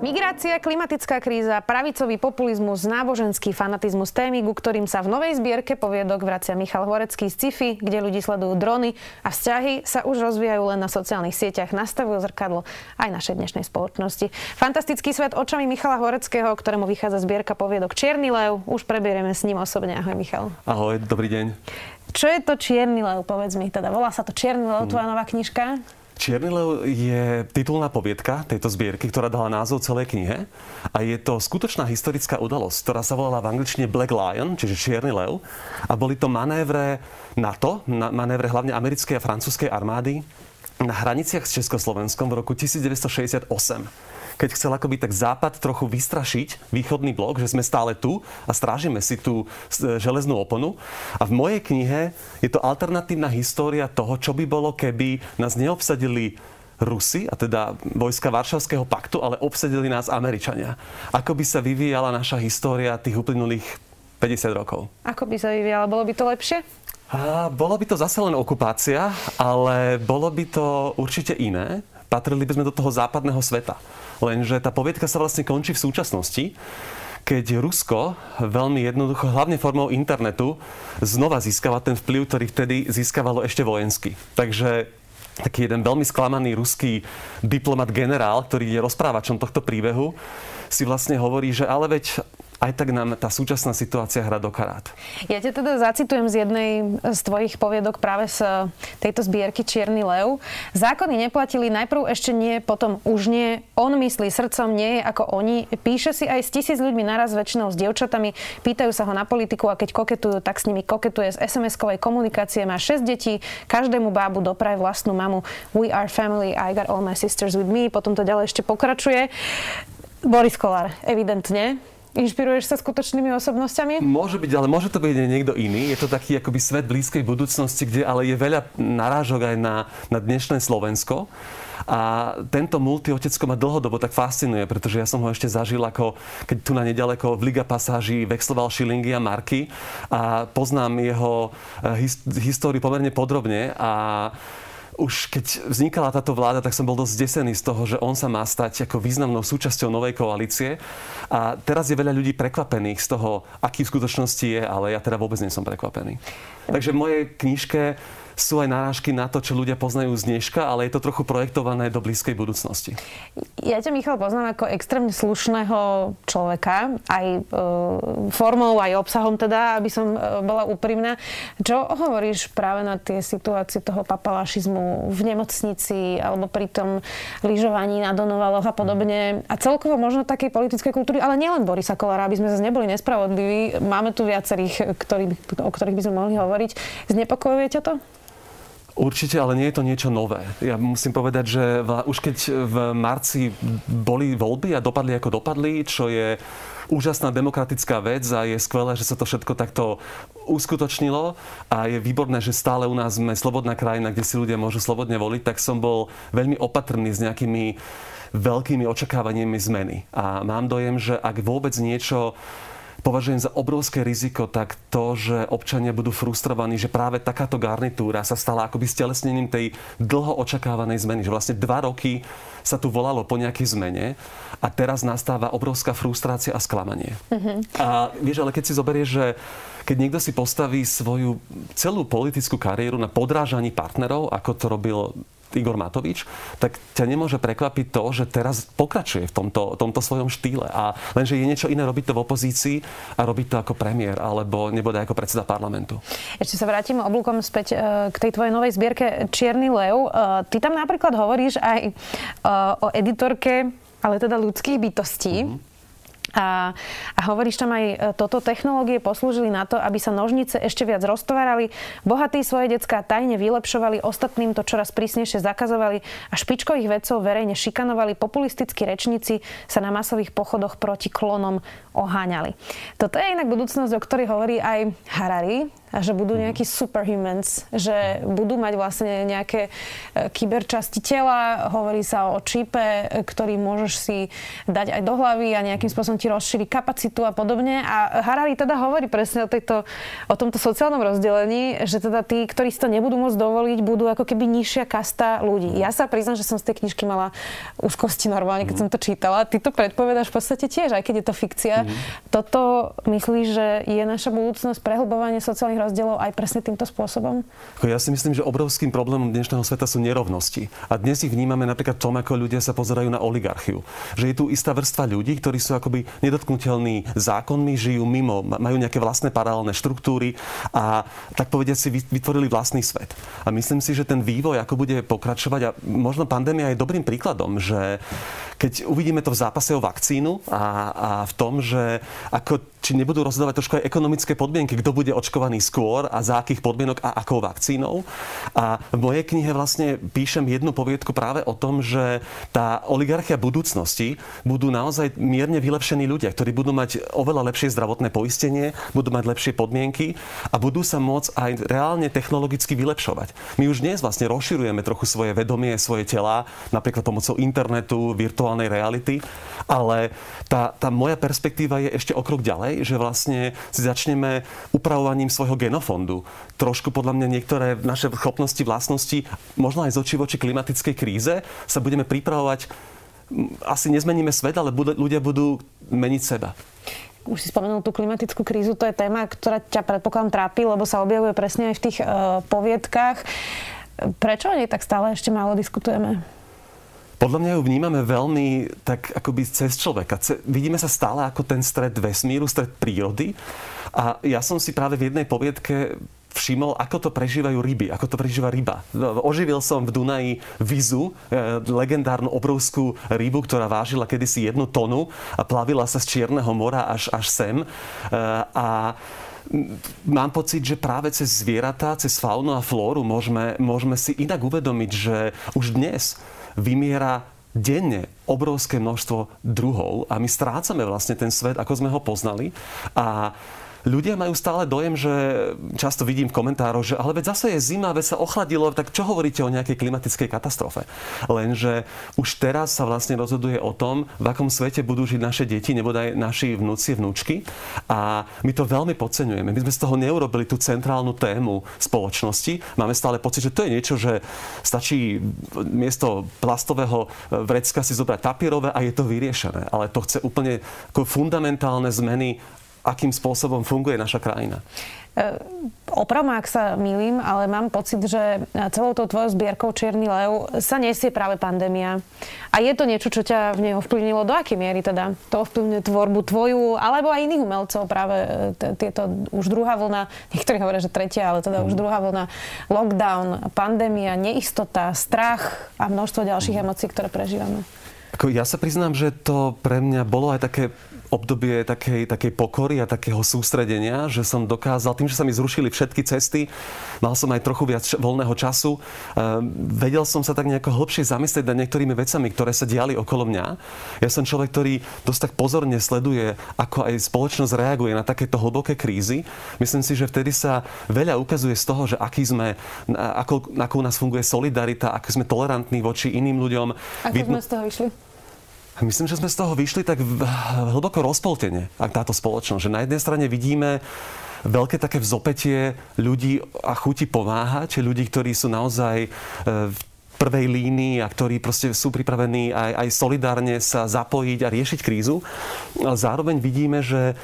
Migrácia, klimatická kríza, pravicový populizmus, náboženský fanatizmus témy, ku ktorým sa v novej zbierke poviedok vracia Michal Horecký z CIFI, kde ľudí sledujú drony a vzťahy sa už rozvíjajú len na sociálnych sieťach, nastavujú zrkadlo aj našej dnešnej spoločnosti. Fantastický svet očami Michala Horeckého, ktorému vychádza zbierka poviedok Čierny lev. Už preberieme s ním osobne. Ahoj Michal. Ahoj, dobrý deň. Čo je to Čierny lev, povedz mi? Teda volá sa to Čierny lev, tvoja nová knižka? Čierny lev je titulná poviedka tejto zbierky, ktorá dala názov celej knihe. A je to skutočná historická udalosť, ktorá sa volala v angličtine Black Lion, čiže Čierny lev. A boli to manévre NATO, manévre hlavne americkej a francúzskej armády na hraniciach s Československom v roku 1968 keď chcel akoby tak západ trochu vystrašiť východný blok, že sme stále tu a strážime si tú e, železnú oponu. A v mojej knihe je to alternatívna história toho, čo by bolo, keby nás neobsadili Rusi, a teda vojska Varšavského paktu, ale obsadili nás Američania. Ako by sa vyvíjala naša história tých uplynulých 50 rokov? Ako by sa vyvíjala? Bolo by to lepšie? A, bolo by to zase len okupácia, ale bolo by to určite iné. Patrili by sme do toho západného sveta. Lenže tá poviedka sa vlastne končí v súčasnosti, keď Rusko veľmi jednoducho, hlavne formou internetu, znova získava ten vplyv, ktorý vtedy získavalo ešte vojensky. Takže taký jeden veľmi sklamaný ruský diplomat generál, ktorý je rozprávačom tohto príbehu, si vlastne hovorí, že ale veď aj tak nám tá súčasná situácia hra do karát. Ja ťa teda zacitujem z jednej z tvojich poviedok práve z tejto zbierky Čierny lev. Zákony neplatili, najprv ešte nie, potom už nie. On myslí srdcom, nie je ako oni. Píše si aj s tisíc ľuďmi naraz, väčšinou s dievčatami. Pýtajú sa ho na politiku a keď koketujú, tak s nimi koketuje z SMS-kovej komunikácie. Má 6 detí, každému bábu dopraje vlastnú mamu. We are family, I got all my sisters with me. Potom to ďalej ešte pokračuje. Boris Kolár, evidentne Inšpiruješ sa skutočnými osobnosťami? Môže byť, ale môže to byť niekto iný. Je to taký akoby svet blízkej budúcnosti, kde ale je veľa narážok aj na, na dnešné Slovensko. A tento multiotecko ma dlhodobo tak fascinuje, pretože ja som ho ešte zažil ako, keď tu na nedaleko v Liga Pasáži vexloval šilingy a marky a poznám jeho eh, históriu pomerne podrobne a už keď vznikala táto vláda, tak som bol dosť zdesený z toho, že on sa má stať ako významnou súčasťou novej koalície. A teraz je veľa ľudí prekvapených z toho, aký v skutočnosti je, ale ja teda vôbec nie som prekvapený. Takže v mojej knižke sú aj narážky na to, čo ľudia poznajú z dneška, ale je to trochu projektované do blízkej budúcnosti. Ja ťa, Michal, poznám ako extrémne slušného človeka, aj e, formou, aj obsahom teda, aby som e, bola úprimná. Čo hovoríš práve na tie situácie toho papalašizmu v nemocnici alebo pri tom lyžovaní na Donovaloch a podobne a celkovo možno takej politickej kultúry, ale nielen Borisa Kolára, aby sme zase neboli nespravodliví. Máme tu viacerých, ktorý, o ktorých by sme mohli hovoriť. Znepokojuje ťa to? Určite, ale nie je to niečo nové. Ja musím povedať, že už keď v marci boli voľby a dopadli ako dopadli, čo je úžasná demokratická vec a je skvelé, že sa to všetko takto uskutočnilo a je výborné, že stále u nás sme slobodná krajina, kde si ľudia môžu slobodne voliť, tak som bol veľmi opatrný s nejakými veľkými očakávaniami zmeny. A mám dojem, že ak vôbec niečo považujem za obrovské riziko, tak to, že občania budú frustrovaní, že práve takáto garnitúra sa stala akoby stelesnením tej dlho očakávanej zmeny. Že vlastne dva roky sa tu volalo po nejakej zmene a teraz nastáva obrovská frustrácia a sklamanie. Mm-hmm. A vieš, ale keď si zoberieš, že keď niekto si postaví svoju celú politickú kariéru na podrážaní partnerov, ako to robil Igor Matovič, tak ťa nemôže prekvapiť to, že teraz pokračuje v tomto, tomto svojom štýle. A lenže je niečo iné robiť to v opozícii a robiť to ako premiér alebo nebude ako predseda parlamentu. Ešte sa vrátim oblúkom späť e, k tej tvojej novej zbierke Čierny lev. E, ty tam napríklad hovoríš aj e, o editorke ale teda ľudských bytostí. Mm-hmm. A, a hovoríš tam aj, e, toto technológie poslúžili na to, aby sa nožnice ešte viac roztvárali, bohatí svoje decká tajne vylepšovali, ostatným to čoraz prísnejšie zakazovali a špičkových vedcov verejne šikanovali, populistickí rečníci sa na masových pochodoch proti klonom oháňali. Toto je inak budúcnosť, o ktorej hovorí aj Harari, a že budú mhm. nejakí superhumans, že budú mať vlastne nejaké e, kyberčasti tela, hovorí sa o čipe, ktorý môžeš si dať aj do hlavy a nejakým spôsobom ti rozšíri kapacitu a podobne. A Harari teda hovorí presne o, tejto, o tomto sociálnom rozdelení, že teda tí, ktorí si to nebudú môcť dovoliť, budú ako keby nižšia kasta ľudí. Ja sa priznám, že som z tej knižky mala úzkosti normálne, keď mm. som to čítala. Ty to predpovedáš v podstate tiež, aj keď je to fikcia. Mm. Toto myslíš, že je naša budúcnosť prehlbovanie sociálnych rozdielov aj presne týmto spôsobom? Ja si myslím, že obrovským problémom dnešného sveta sú nerovnosti. A dnes ich vnímame napríklad tom, ako ľudia sa pozerajú na oligarchiu. Že je tu istá vrstva ľudí, ktorí sú akoby nedotknutelní zákonmi, žijú mimo, majú nejaké vlastné paralelné štruktúry a tak povediať si vytvorili vlastný svet. A myslím si, že ten vývoj ako bude pokračovať a možno pandémia je dobrým príkladom, že keď uvidíme to v zápase o vakcínu a, a v tom, že ako, či nebudú rozhodovať trošku aj ekonomické podmienky, kto bude očkovaný skôr a za akých podmienok a akou vakcínou. A v mojej knihe vlastne píšem jednu poviedku práve o tom, že tá oligarchia budúcnosti budú naozaj mierne vylepšení ľudia, ktorí budú mať oveľa lepšie zdravotné poistenie, budú mať lepšie podmienky a budú sa môcť aj reálne technologicky vylepšovať. My už dnes vlastne rozširujeme trochu svoje vedomie, svoje tela, napríklad pomocou internetu, virtuálnej reality, ale tá, tá moja perspektíva je ešte o krok ďalej, že vlastne si začneme upravovaním svojho genofondu. Trošku podľa mňa niektoré naše schopnosti, vlastnosti, možno aj z oči voči klimatickej kríze, sa budeme pripravovať asi nezmeníme svet, ale bude, ľudia budú meniť seba. Už si spomenul tú klimatickú krízu, to je téma, ktorá ťa predpokladám trápi, lebo sa objavuje presne aj v tých uh, poviedkách. Prečo o nej tak stále ešte málo diskutujeme? Podľa mňa ju vnímame veľmi tak akoby cez človeka. vidíme sa stále ako ten stred vesmíru, stred prírody. A ja som si práve v jednej poviedke všimol, ako to prežívajú ryby, ako to prežíva ryba. Oživil som v Dunaji vizu, e, legendárnu obrovskú rybu, ktorá vážila kedysi jednu tonu a plavila sa z Čierneho mora až, až sem. E, a mám pocit, že práve cez zvieratá, cez faunu a flóru môžeme, môžeme si inak uvedomiť, že už dnes vymiera denne obrovské množstvo druhov a my strácame vlastne ten svet, ako sme ho poznali. A ľudia majú stále dojem, že často vidím v komentároch, že ale veď zase je zima, veď sa ochladilo, tak čo hovoríte o nejakej klimatickej katastrofe? Lenže už teraz sa vlastne rozhoduje o tom, v akom svete budú žiť naše deti, nebo aj naši vnúci, vnúčky. A my to veľmi podceňujeme. My sme z toho neurobili tú centrálnu tému spoločnosti. Máme stále pocit, že to je niečo, že stačí miesto plastového vrecka si zobrať papierové a je to vyriešené. Ale to chce úplne fundamentálne zmeny akým spôsobom funguje naša krajina. E, opravom, ak sa milím, ale mám pocit, že celou tou tvojou zbierkou Čierny lev sa nesie práve pandémia. A je to niečo, čo ťa v nej ovplyvnilo? Do akej miery teda to ovplyvňuje tvorbu tvoju, alebo aj iných umelcov práve e, tieto už druhá vlna, niektorí hovoria, že tretia, ale teda už mhm. druhá vlna, lockdown, pandémia, neistota, strach a množstvo ďalších mhm. emócií, ktoré prežívame. Ja sa priznám, že to pre mňa bolo aj také obdobie takej, takej pokory a takého sústredenia, že som dokázal, tým, že sa mi zrušili všetky cesty, mal som aj trochu viac voľného času, uh, vedel som sa tak nejako hlbšie zamyslieť nad niektorými vecami, ktoré sa diali okolo mňa. Ja som človek, ktorý dosť tak pozorne sleduje, ako aj spoločnosť reaguje na takéto hlboké krízy. Myslím si, že vtedy sa veľa ukazuje z toho, že aký sme, ako, ako u nás funguje solidarita, ako sme tolerantní voči iným ľuďom. Ako Vidno... sme z toho vyšli? Myslím, že sme z toho vyšli tak hlboko rozpoltene, ak táto spoločnosť. Že na jednej strane vidíme veľké také vzopetie ľudí a chuti pomáhať, ľudí, ktorí sú naozaj e, v prvej línii a ktorí proste sú pripravení aj, aj solidárne sa zapojiť a riešiť krízu. Ale zároveň vidíme, že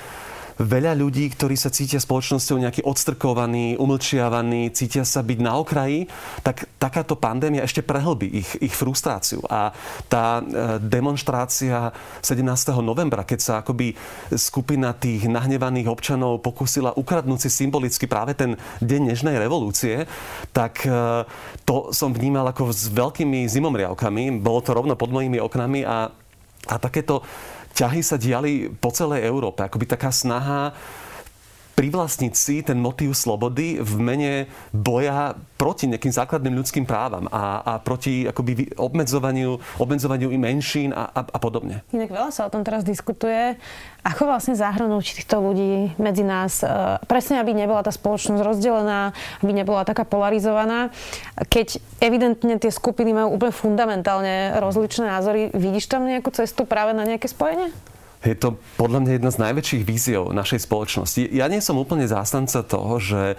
veľa ľudí, ktorí sa cítia spoločnosťou nejaký odstrkovaní, umlčiavaní, cítia sa byť na okraji, tak takáto pandémia ešte prehlbí ich, ich frustráciu. A tá e, demonstrácia 17. novembra, keď sa akoby skupina tých nahnevaných občanov pokusila ukradnúť si symbolicky práve ten deň Nežnej revolúcie, tak e, to som vnímal ako s veľkými zimomriavkami. Bolo to rovno pod mojimi oknami a, a takéto ťahy sa diali po celej Európe. Akoby taká snaha privlastniť si ten motív slobody v mene boja proti nejakým základným ľudským právam a, a proti akoby obmedzovaniu, obmedzovaniu i menšín a, a, a podobne. Inak veľa sa o tom teraz diskutuje. Ako vlastne zahrnúť týchto ľudí medzi nás? E, presne, aby nebola tá spoločnosť rozdelená, aby nebola taká polarizovaná. Keď evidentne tie skupiny majú úplne fundamentálne rozličné názory, vidíš tam nejakú cestu práve na nejaké spojenie? Je to podľa mňa jedna z najväčších víziev našej spoločnosti. Ja nie som úplne zástanca toho, že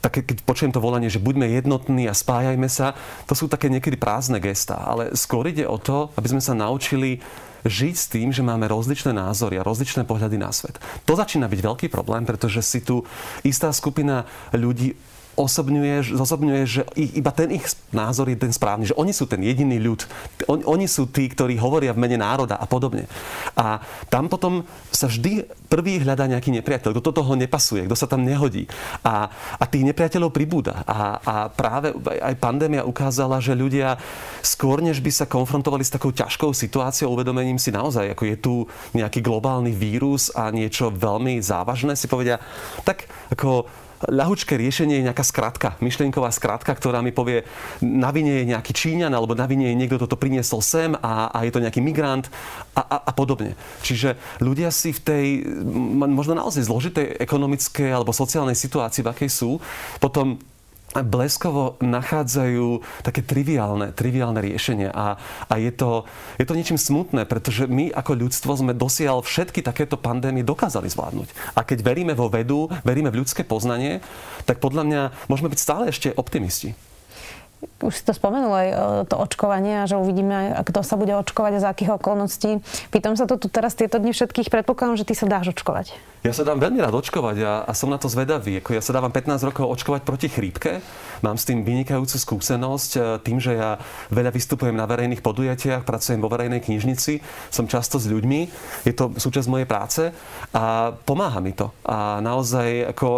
také, keď počujem to volanie, že buďme jednotní a spájajme sa, to sú také niekedy prázdne gestá. Ale skôr ide o to, aby sme sa naučili žiť s tým, že máme rozličné názory a rozličné pohľady na svet. To začína byť veľký problém, pretože si tu istá skupina ľudí osobňuje, zosobňuje, že iba ten ich názor je ten správny, že oni sú ten jediný ľud. On, oni sú tí, ktorí hovoria v mene národa a podobne. A tam potom sa vždy prvý hľadá nejaký nepriateľ, kto toho nepasuje, kto sa tam nehodí. A, a tých nepriateľov pribúda. A, a práve aj pandémia ukázala, že ľudia skôr, než by sa konfrontovali s takou ťažkou situáciou, uvedomením si naozaj, ako je tu nejaký globálny vírus a niečo veľmi závažné, si povedia, tak ako ľahučké riešenie je nejaká skratka, myšlienková skratka, ktorá mi povie, na vine je nejaký Číňan, alebo na vine je niekto, kto to priniesol sem a, a je to nejaký migrant a, a, a podobne. Čiže ľudia si v tej možno naozaj zložitej ekonomickej alebo sociálnej situácii, v akej sú, potom bleskovo nachádzajú také triviálne, triviálne riešenia a, a je, to, je to niečím smutné, pretože my ako ľudstvo sme dosiaľ všetky takéto pandémie dokázali zvládnuť. A keď veríme vo vedu, veríme v ľudské poznanie, tak podľa mňa môžeme byť stále ešte optimisti už si to spomenul aj e, to očkovanie a že uvidíme, kto sa bude očkovať a za akých okolností. Pýtam sa to tu teraz tieto dni všetkých, predpokladám, že ty sa dáš očkovať. Ja sa dám veľmi rád očkovať a, a som na to zvedavý. Ako ja sa dávam 15 rokov očkovať proti chrípke. Mám s tým vynikajúcu skúsenosť e, tým, že ja veľa vystupujem na verejných podujatiach, pracujem vo verejnej knižnici, som často s ľuďmi, je to súčasť mojej práce a pomáha mi to. A naozaj, ako,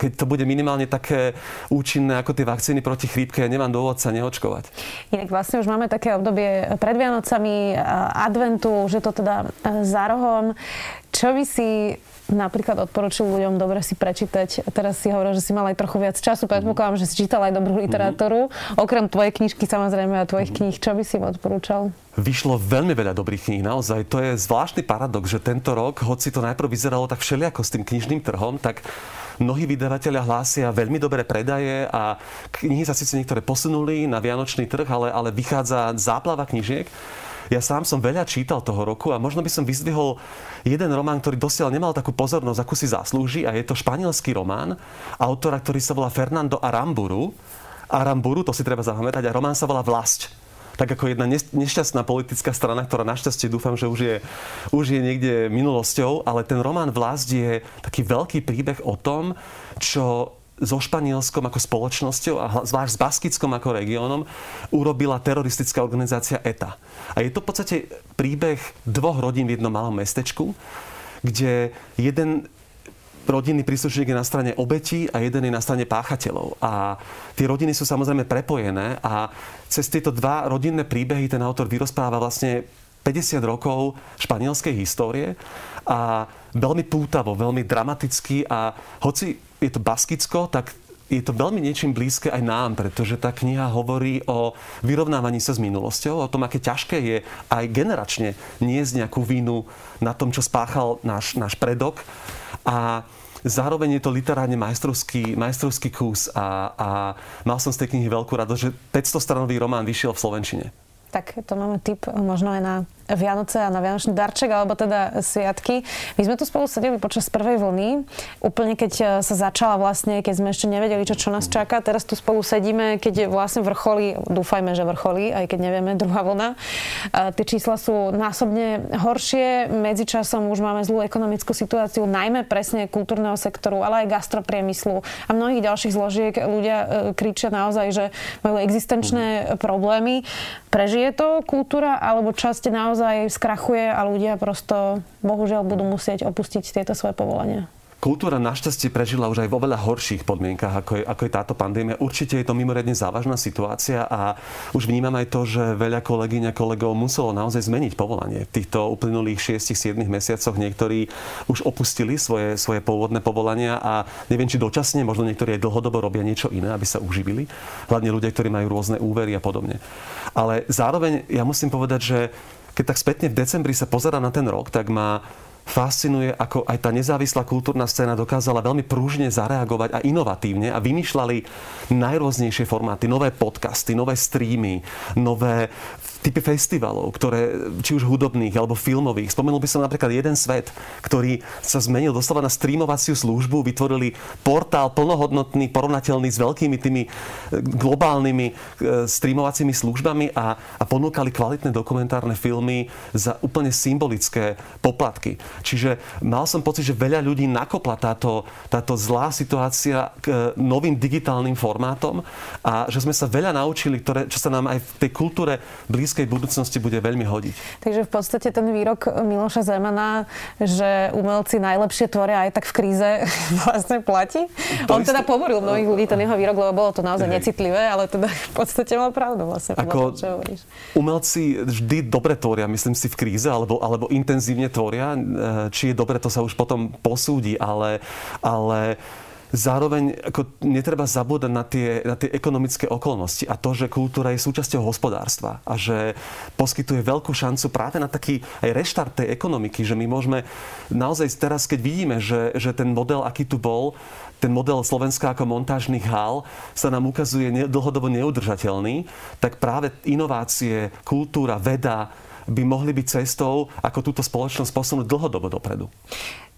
keď to bude minimálne také účinné ako tie vakcíny proti chrípke, ja nemám dôvod sa neočkovať. Inak vlastne už máme také obdobie pred Vianocami, adventu, že to teda e, za rohom. Čo by si napríklad odporučil ľuďom dobre si prečítať. Teraz si hovoril, že si mal aj trochu viac času, predpokladám, že si čítal aj dobrú literatúru. Okrem tvojej knižky samozrejme a tvojich kníh, čo by si im odporúčal? Vyšlo veľmi veľa dobrých kníh, naozaj. To je zvláštny paradox, že tento rok, hoci to najprv vyzeralo tak všelijako s tým knižným trhom, tak mnohí vydavatelia hlásia veľmi dobré predaje a knihy sa síce niektoré posunuli na vianočný trh, ale, ale vychádza záplava knižiek. Ja sám som veľa čítal toho roku a možno by som vyzdvihol jeden román, ktorý dosiaľ nemal takú pozornosť, akú si zaslúži a je to španielský román autora, ktorý sa volá Fernando Aramburu. Aramburu, to si treba zapamätať, a román sa volá Vlasť tak ako jedna nešťastná politická strana, ktorá našťastie dúfam, že už je, už je niekde minulosťou, ale ten román Vlast je taký veľký príbeh o tom, čo so Španielskom ako spoločnosťou a zvlášť s Baskickom ako regiónom urobila teroristická organizácia ETA. A je to v podstate príbeh dvoch rodín v jednom malom mestečku, kde jeden rodinný príslušník je na strane obetí a jeden je na strane páchateľov. A tie rodiny sú samozrejme prepojené a cez tieto dva rodinné príbehy ten autor vyrozpráva vlastne 50 rokov španielskej histórie a veľmi pútavo, veľmi dramaticky a hoci je to Baskicko, tak je to veľmi niečím blízke aj nám, pretože tá kniha hovorí o vyrovnávaní sa s minulosťou, o tom, aké ťažké je aj generačne niesť nejakú vínu na tom, čo spáchal náš, náš predok. A zároveň je to literárne majstrovský, majstrovský kus a, a mal som z tej knihy veľkú radosť, že 500-stranový román vyšiel v Slovenčine. Tak to máme tip možno aj na Vianoce a na Vianočný darček, alebo teda sviatky. My sme tu spolu sedeli počas prvej vlny, úplne keď e, sa začala vlastne, keď sme ešte nevedeli, čo, čo nás čaká. Teraz tu spolu sedíme, keď vlastne vrcholí, dúfajme, že vrcholí, aj keď nevieme, druhá vlna. A tie čísla sú násobne horšie. Medzičasom už máme zlú ekonomickú situáciu, najmä presne kultúrneho sektoru, ale aj gastropriemyslu a mnohých ďalších zložiek. Ľudia e, kričia naozaj, že majú existenčné problémy. Prežije to kultúra, alebo časť naozaj naozaj skrachuje a ľudia prosto bohužiaľ budú musieť opustiť tieto svoje povolania. kultúra našťastie prežila už aj vo veľa horších podmienkach, ako je, ako je táto pandémia. Určite je to mimoriadne závažná situácia a už vnímam aj to, že veľa kolegyň a kolegov muselo naozaj zmeniť povolanie. V týchto uplynulých 6-7 mesiacoch niektorí už opustili svoje, svoje pôvodné povolania a neviem, či dočasne, možno niektorí aj dlhodobo robia niečo iné, aby sa uživili. Hlavne ľudia, ktorí majú rôzne úvery a podobne. Ale zároveň ja musím povedať, že keď tak spätne v decembri sa pozera na ten rok, tak má fascinuje, ako aj tá nezávislá kultúrna scéna dokázala veľmi prúžne zareagovať a inovatívne a vymýšľali najrôznejšie formáty, nové podcasty, nové streamy, nové typy festivalov, ktoré, či už hudobných alebo filmových. Spomenul by som napríklad jeden svet, ktorý sa zmenil doslova na streamovaciu službu, vytvorili portál plnohodnotný, porovnateľný s veľkými tými e, globálnymi e, streamovacími službami a, a ponúkali kvalitné dokumentárne filmy za úplne symbolické poplatky. Čiže mal som pocit, že veľa ľudí nakopla táto, táto zlá situácia k e, novým digitálnym formátom a že sme sa veľa naučili, ktoré, čo sa nám aj v tej kultúre blízko blízkej budúcnosti bude veľmi hodiť. Takže v podstate ten výrok Miloša Zemana, že umelci najlepšie tvoria aj tak v kríze, vlastne platí. To On isté... teda pomoril mnohých ľudí, ten jeho výrok, lebo bolo to naozaj Hej. necitlivé, ale teda v podstate mal pravdu vlastne. Ako čo hovoríš. Umelci vždy dobre tvoria, myslím si, v kríze, alebo, alebo intenzívne tvoria. E, či je dobre, to sa už potom posúdi, ale, ale Zároveň ako netreba zabúdať na tie, na tie ekonomické okolnosti a to, že kultúra je súčasťou hospodárstva a že poskytuje veľkú šancu práve na taký aj reštart tej ekonomiky, že my môžeme naozaj teraz, keď vidíme, že, že ten model, aký tu bol, ten model Slovenska ako montážnych hál sa nám ukazuje dlhodobo neudržateľný, tak práve inovácie, kultúra, veda by mohli byť cestou, ako túto spoločnosť posunúť dlhodobo dopredu.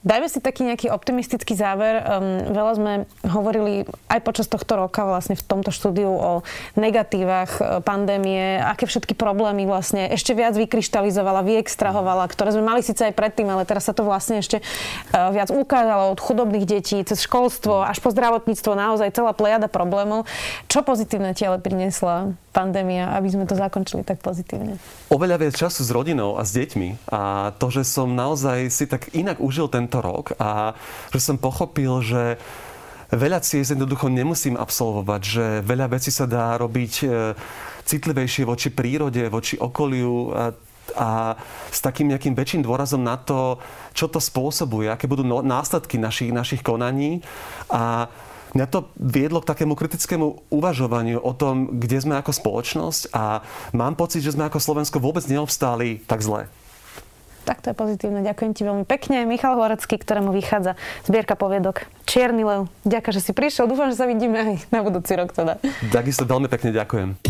Dajme si taký nejaký optimistický záver. Um, veľa sme hovorili aj počas tohto roka vlastne v tomto štúdiu o negatívach e, pandémie, aké všetky problémy vlastne ešte viac vykryštalizovala, vyextrahovala, ktoré sme mali síce aj predtým, ale teraz sa to vlastne ešte uh, viac ukázalo od chudobných detí cez školstvo až po zdravotníctvo, naozaj celá plejada problémov. Čo pozitívne ti ale priniesla pandémia, aby sme to zakončili tak pozitívne? Oveľa viac času s rodinou a s deťmi a to, že som naozaj si tak inak užil tento rok a že som pochopil, že veľa ciest jednoducho nemusím absolvovať, že veľa vecí sa dá robiť e, citlivejšie voči prírode, voči okoliu a a s takým nejakým väčším dôrazom na to, čo to spôsobuje, aké budú no, následky našich, našich konaní a mňa to viedlo k takému kritickému uvažovaniu o tom, kde sme ako spoločnosť a mám pocit, že sme ako Slovensko vôbec neobstáli tak zle. Tak to je pozitívne. Ďakujem ti veľmi pekne. Michal Horecký, ktorému vychádza zbierka poviedok Čierny lev. Ďakujem, že si prišiel. Dúfam, že sa vidíme aj na budúci rok teda. Takisto veľmi pekne ďakujem.